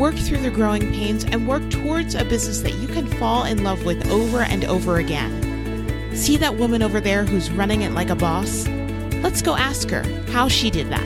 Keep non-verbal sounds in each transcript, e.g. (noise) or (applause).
work through the growing pains, and work towards a business that you can fall in love with over and over again. See that woman over there who's running it like a boss? Let's go ask her how she did that.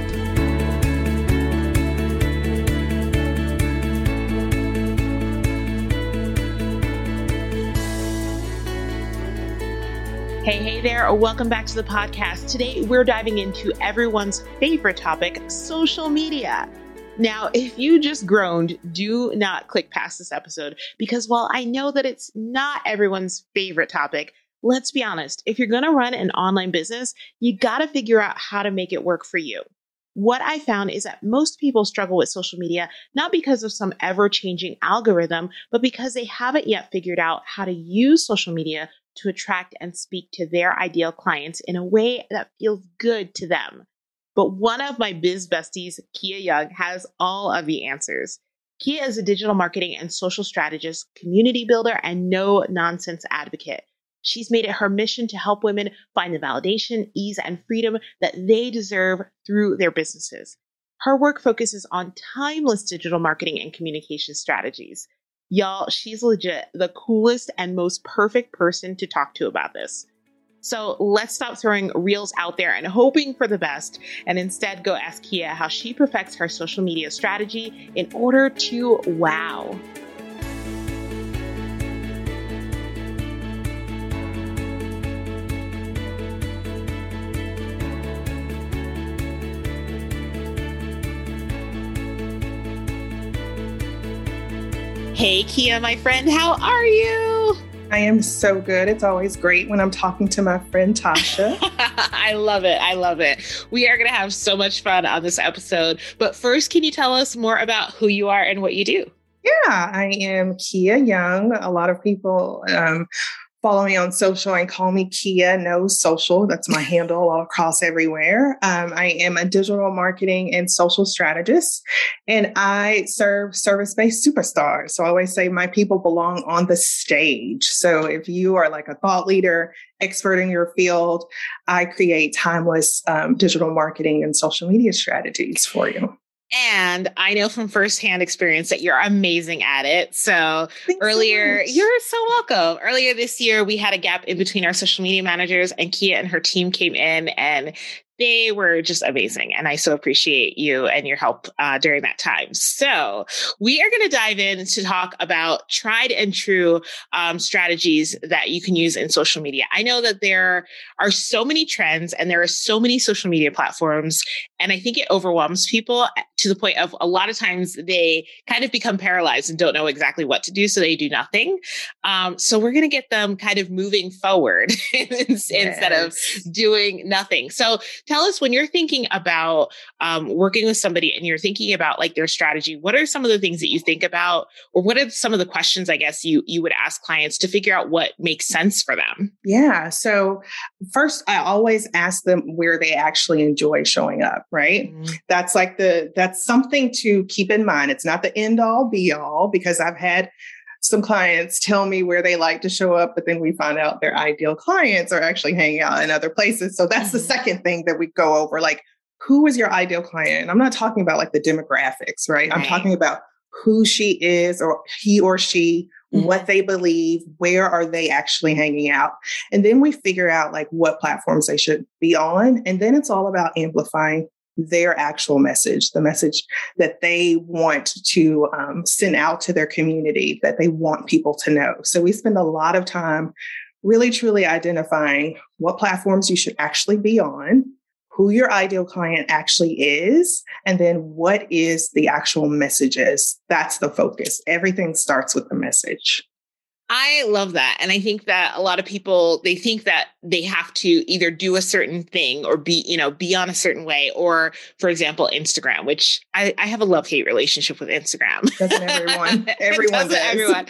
Hey, hey there. Welcome back to the podcast. Today, we're diving into everyone's favorite topic social media. Now, if you just groaned, do not click past this episode because while I know that it's not everyone's favorite topic, let's be honest, if you're going to run an online business, you got to figure out how to make it work for you. What I found is that most people struggle with social media not because of some ever changing algorithm, but because they haven't yet figured out how to use social media to attract and speak to their ideal clients in a way that feels good to them. But one of my biz besties, Kia Young, has all of the answers. Kia is a digital marketing and social strategist, community builder, and no nonsense advocate. She's made it her mission to help women find the validation, ease, and freedom that they deserve through their businesses. Her work focuses on timeless digital marketing and communication strategies. Y'all, she's legit the coolest and most perfect person to talk to about this. So let's stop throwing reels out there and hoping for the best and instead go ask Kia how she perfects her social media strategy in order to wow. Hey, Kia, my friend, how are you? I am so good. It's always great when I'm talking to my friend Tasha. (laughs) I love it. I love it. We are going to have so much fun on this episode. But first, can you tell us more about who you are and what you do? Yeah, I am Kia Young. A lot of people um, follow me on social and call me Kia Knows Social. That's my handle all across everywhere. Um, I am a digital marketing and social strategist, and I serve service based superstars. So I always say my people belong on the stage. So if you are like a thought leader, expert in your field, I create timeless um, digital marketing and social media strategies for you. And I know from firsthand experience that you're amazing at it. So Thanks earlier, so you're so welcome. Earlier this year, we had a gap in between our social media managers, and Kia and her team came in and they were just amazing. And I so appreciate you and your help uh, during that time. So, we are going to dive in to talk about tried and true um, strategies that you can use in social media. I know that there are so many trends and there are so many social media platforms. And I think it overwhelms people to the point of a lot of times they kind of become paralyzed and don't know exactly what to do. So, they do nothing. Um, so, we're going to get them kind of moving forward (laughs) yes. instead of doing nothing. So, tell us when you're thinking about um, working with somebody and you're thinking about like their strategy what are some of the things that you think about? Or what are some of the questions i guess you you would ask clients to figure out what makes sense for them? Yeah so first i always ask them where they actually enjoy showing up right? Mm-hmm. that's like the that's something to keep in mind. It's not the end all be all because i've had some clients tell me where they like to show up, but then we find out their ideal clients are actually hanging out in other places. So that's mm-hmm. the second thing that we go over like, who is your ideal client? And I'm not talking about like the demographics, right? right. I'm talking about who she is or he or she, mm-hmm. what they believe, where are they actually hanging out? And then we figure out like what platforms they should be on. And then it's all about amplifying their actual message, the message that they want to um, send out to their community, that they want people to know. So we spend a lot of time really truly identifying what platforms you should actually be on, who your ideal client actually is, and then what is the actual messages. That's the focus. Everything starts with the message. I love that. And I think that a lot of people they think that they have to either do a certain thing or be, you know, be on a certain way, or for example, Instagram, which I, I have a love-hate relationship with Instagram. Doesn't everyone? (laughs) Everyone does. Everyone.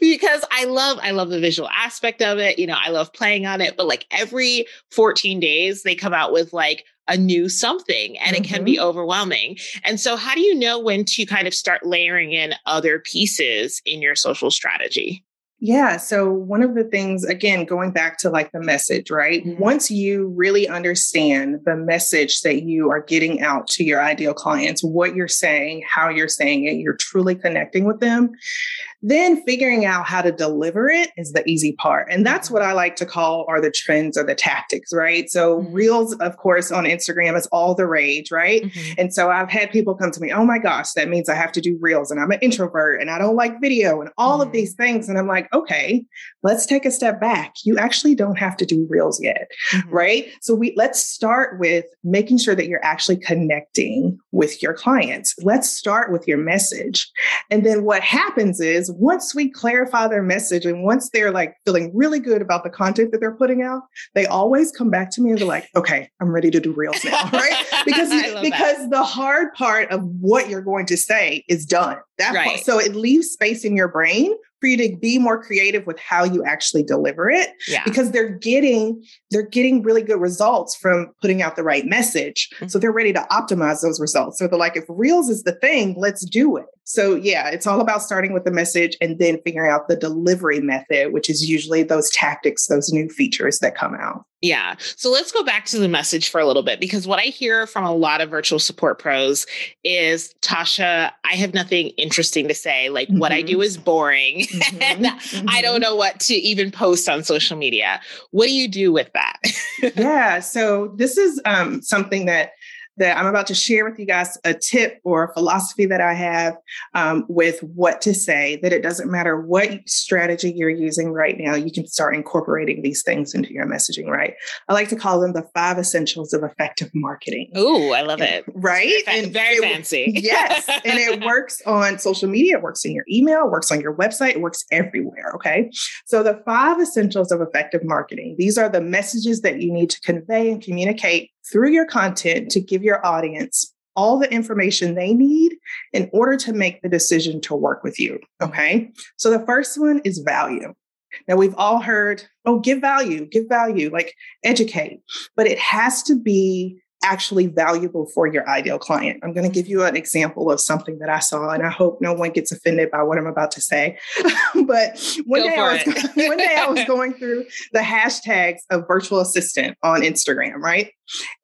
because I love, I love the visual aspect of it. You know, I love playing on it, but like every 14 days they come out with like a new something and mm-hmm. it can be mm-hmm. overwhelming. And so how do you know when to kind of start layering in other pieces in your social strategy? Yeah. So, one of the things, again, going back to like the message, right? Mm-hmm. Once you really understand the message that you are getting out to your ideal clients, what you're saying, how you're saying it, you're truly connecting with them, then figuring out how to deliver it is the easy part. And that's what I like to call are the trends or the tactics, right? So mm-hmm. reels, of course, on Instagram is all the rage, right? Mm-hmm. And so I've had people come to me, oh my gosh, that means I have to do reels and I'm an introvert and I don't like video and all mm-hmm. of these things. And I'm like, okay, let's take a step back. You actually don't have to do reels yet, mm-hmm. right? So we let's start with making sure that you're actually connecting with your clients. Let's start with your message. And then what happens is once we clarify their message and once they're like feeling really good about the content that they're putting out, they always come back to me and they're like, okay, I'm ready to do reels now, (laughs) right? Because because that. the hard part of what you're going to say is done. That right. part, so it leaves space in your brain for you to be more creative with how you actually deliver it yeah. because they're getting they're getting really good results from putting out the right message mm-hmm. so they're ready to optimize those results so they're like if reels is the thing let's do it so yeah it's all about starting with the message and then figuring out the delivery method which is usually those tactics those new features that come out yeah. So let's go back to the message for a little bit because what I hear from a lot of virtual support pros is Tasha, I have nothing interesting to say. Like mm-hmm. what I do mm-hmm. is boring (laughs) mm-hmm. and mm-hmm. I don't know what to even post on social media. What do you do with that? (laughs) yeah. So this is um, something that that I'm about to share with you guys a tip or a philosophy that I have um, with what to say, that it doesn't matter what strategy you're using right now, you can start incorporating these things into your messaging, right? I like to call them the five essentials of effective marketing. Oh, I love it. Right? Very, and very it, fancy. (laughs) yes. And it works on social media, it works in your email, it works on your website, it works everywhere. Okay. So the five essentials of effective marketing, these are the messages that you need to convey and communicate through your content to give your audience all the information they need in order to make the decision to work with you. Okay. So the first one is value. Now we've all heard, oh, give value, give value, like educate, but it has to be actually valuable for your ideal client. I'm going to give you an example of something that I saw, and I hope no one gets offended by what I'm about to say. (laughs) but one day, I was, (laughs) one day I was going through the hashtags of virtual assistant on Instagram, right?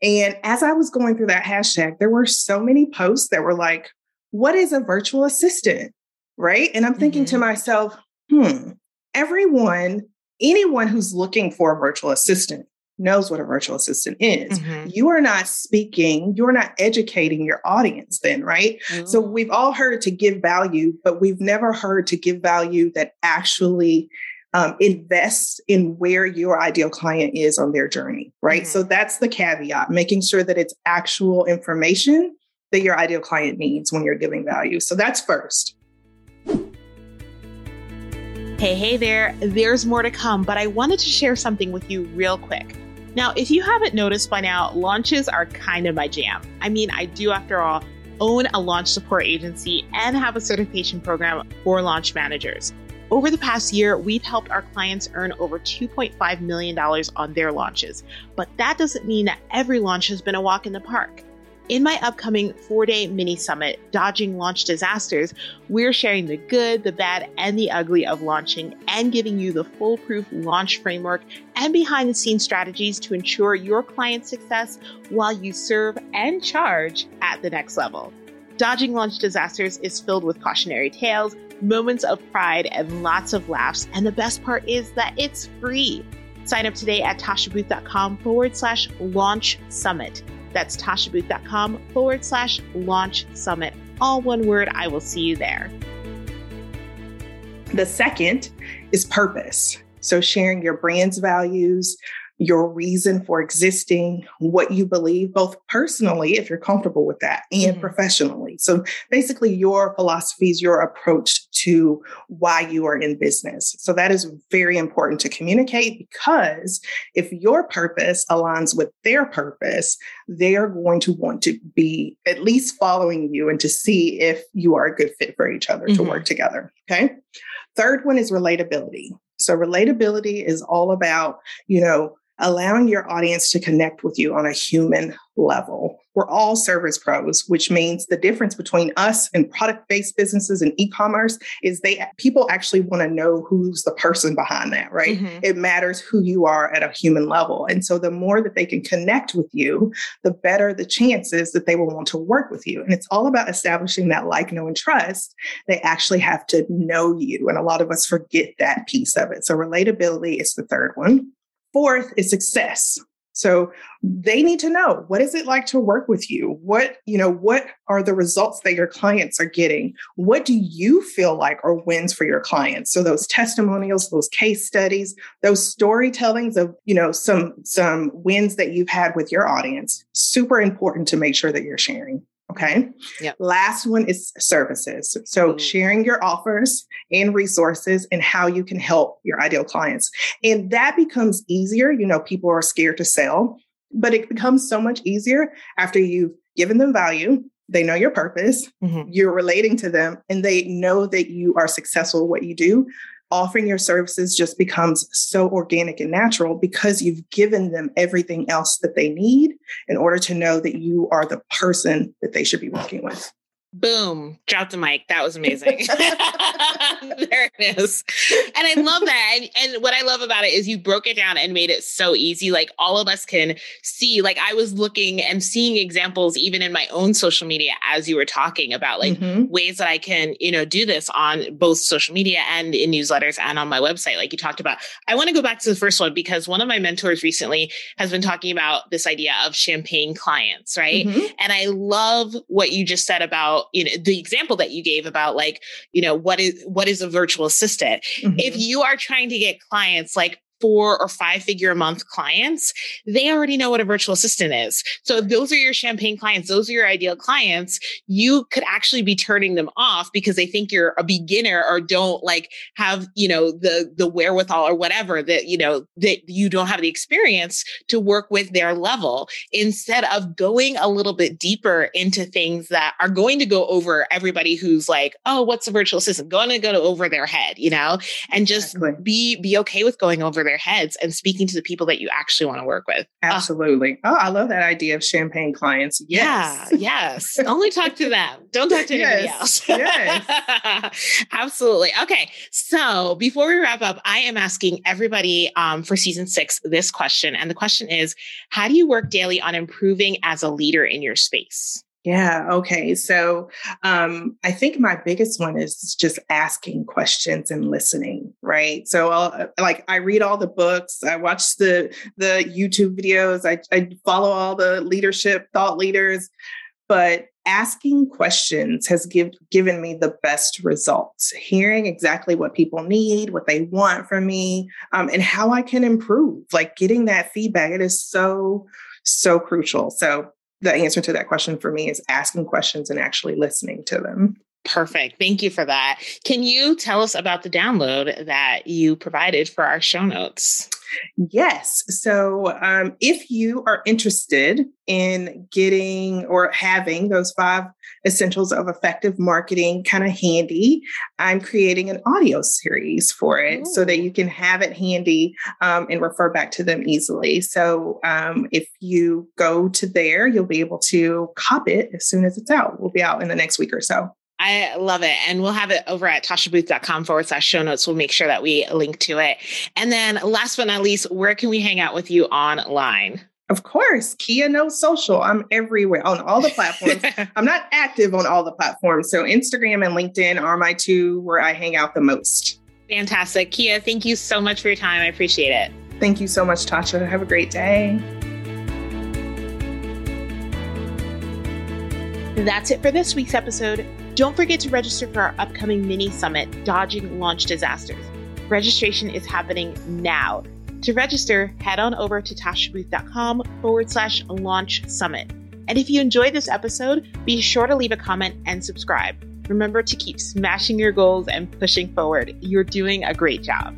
And as I was going through that hashtag, there were so many posts that were like, what is a virtual assistant? Right. And I'm thinking mm-hmm. to myself, hmm, everyone, anyone who's looking for a virtual assistant knows what a virtual assistant is. Mm-hmm. You are not speaking, you're not educating your audience then, right? Mm-hmm. So we've all heard to give value, but we've never heard to give value that actually um, invests in where your ideal client is on their journey, right? Mm-hmm. So that's the caveat, making sure that it's actual information that your ideal client needs when you're giving value. So that's first. Hey, hey there. There's more to come, but I wanted to share something with you real quick. Now, if you haven't noticed by now, launches are kind of my jam. I mean, I do, after all, own a launch support agency and have a certification program for launch managers. Over the past year, we've helped our clients earn over $2.5 million on their launches. But that doesn't mean that every launch has been a walk in the park. In my upcoming four day mini summit, Dodging Launch Disasters, we're sharing the good, the bad, and the ugly of launching and giving you the foolproof launch framework and behind the scenes strategies to ensure your client's success while you serve and charge at the next level. Dodging Launch Disasters is filled with cautionary tales, moments of pride, and lots of laughs. And the best part is that it's free. Sign up today at tashabooth.com forward slash launch summit. That's tashabooth.com forward slash launch summit. All one word. I will see you there. The second is purpose. So, sharing your brand's values, your reason for existing, what you believe, both personally, if you're comfortable with that, and mm-hmm. professionally. So basically, your philosophies, your approach to why you are in business. So that is very important to communicate because if your purpose aligns with their purpose, they are going to want to be at least following you and to see if you are a good fit for each other mm-hmm. to work together. Okay. Third one is relatability. So relatability is all about, you know, allowing your audience to connect with you on a human level. We're all service pros, which means the difference between us and product-based businesses and e-commerce is they people actually want to know who's the person behind that, right? Mm-hmm. It matters who you are at a human level. And so the more that they can connect with you, the better the chances that they will want to work with you. And it's all about establishing that like, know, and trust. They actually have to know you. And a lot of us forget that piece of it. So relatability is the third one. Fourth is success. So they need to know what is it like to work with you? What, you know, what are the results that your clients are getting? What do you feel like are wins for your clients? So those testimonials, those case studies, those storytellings of, you know, some some wins that you've had with your audience, super important to make sure that you're sharing. Okay. Yep. Last one is services. So mm-hmm. sharing your offers and resources and how you can help your ideal clients. And that becomes easier. You know, people are scared to sell, but it becomes so much easier after you've given them value. They know your purpose, mm-hmm. you're relating to them, and they know that you are successful at what you do offering your services just becomes so organic and natural because you've given them everything else that they need in order to know that you are the person that they should be working with. Boom, drop the mic. That was amazing. (laughs) (laughs) there it is. And I love that. And, and, what I love about it is you broke it down and made it so easy. Like all of us can see, like I was looking and seeing examples even in my own social media as you were talking about like mm-hmm. ways that I can, you know, do this on both social media and in newsletters and on my website. Like you talked about. I want to go back to the first one because one of my mentors recently has been talking about this idea of champagne clients, right? Mm-hmm. And I love what you just said about you know the example that you gave about like you know what is what is a virtual assistant mm-hmm. if you are trying to get clients like four or five figure a month clients, they already know what a virtual assistant is. So if those are your champagne clients, those are your ideal clients, you could actually be turning them off because they think you're a beginner or don't like have, you know, the the wherewithal or whatever that, you know, that you don't have the experience to work with their level instead of going a little bit deeper into things that are going to go over everybody who's like, oh, what's a virtual assistant? Going to go over their head, you know, and just exactly. be be okay with going over their heads and speaking to the people that you actually want to work with. Absolutely. Uh, oh, I love that idea of champagne clients. Yes. Yeah. Yes. Only talk to them. Don't talk to anybody yes. else. yes. (laughs) Absolutely. Okay. So before we wrap up, I am asking everybody um, for season six this question. And the question is How do you work daily on improving as a leader in your space? Yeah. Okay. So um, I think my biggest one is just asking questions and listening. Right. So I'll, uh, like I read all the books, I watch the the YouTube videos, I, I follow all the leadership thought leaders, but asking questions has give, given me the best results. Hearing exactly what people need, what they want from me, um, and how I can improve. Like getting that feedback, it is so so crucial. So the answer to that question for me is asking questions and actually listening to them. Perfect. Thank you for that. Can you tell us about the download that you provided for our show notes? Yes. So, um, if you are interested in getting or having those five essentials of effective marketing kind of handy, I'm creating an audio series for it Ooh. so that you can have it handy um, and refer back to them easily. So, um, if you go to there, you'll be able to cop it as soon as it's out. We'll be out in the next week or so. I love it. And we'll have it over at tashabooth.com forward slash show notes. We'll make sure that we link to it. And then last but not least, where can we hang out with you online? Of course, Kia Knows Social. I'm everywhere on all the platforms. (laughs) I'm not active on all the platforms. So Instagram and LinkedIn are my two where I hang out the most. Fantastic. Kia, thank you so much for your time. I appreciate it. Thank you so much, Tasha. Have a great day. That's it for this week's episode. Don't forget to register for our upcoming mini summit, Dodging Launch Disasters. Registration is happening now. To register, head on over to tashabooth.com forward slash launch summit. And if you enjoyed this episode, be sure to leave a comment and subscribe. Remember to keep smashing your goals and pushing forward. You're doing a great job.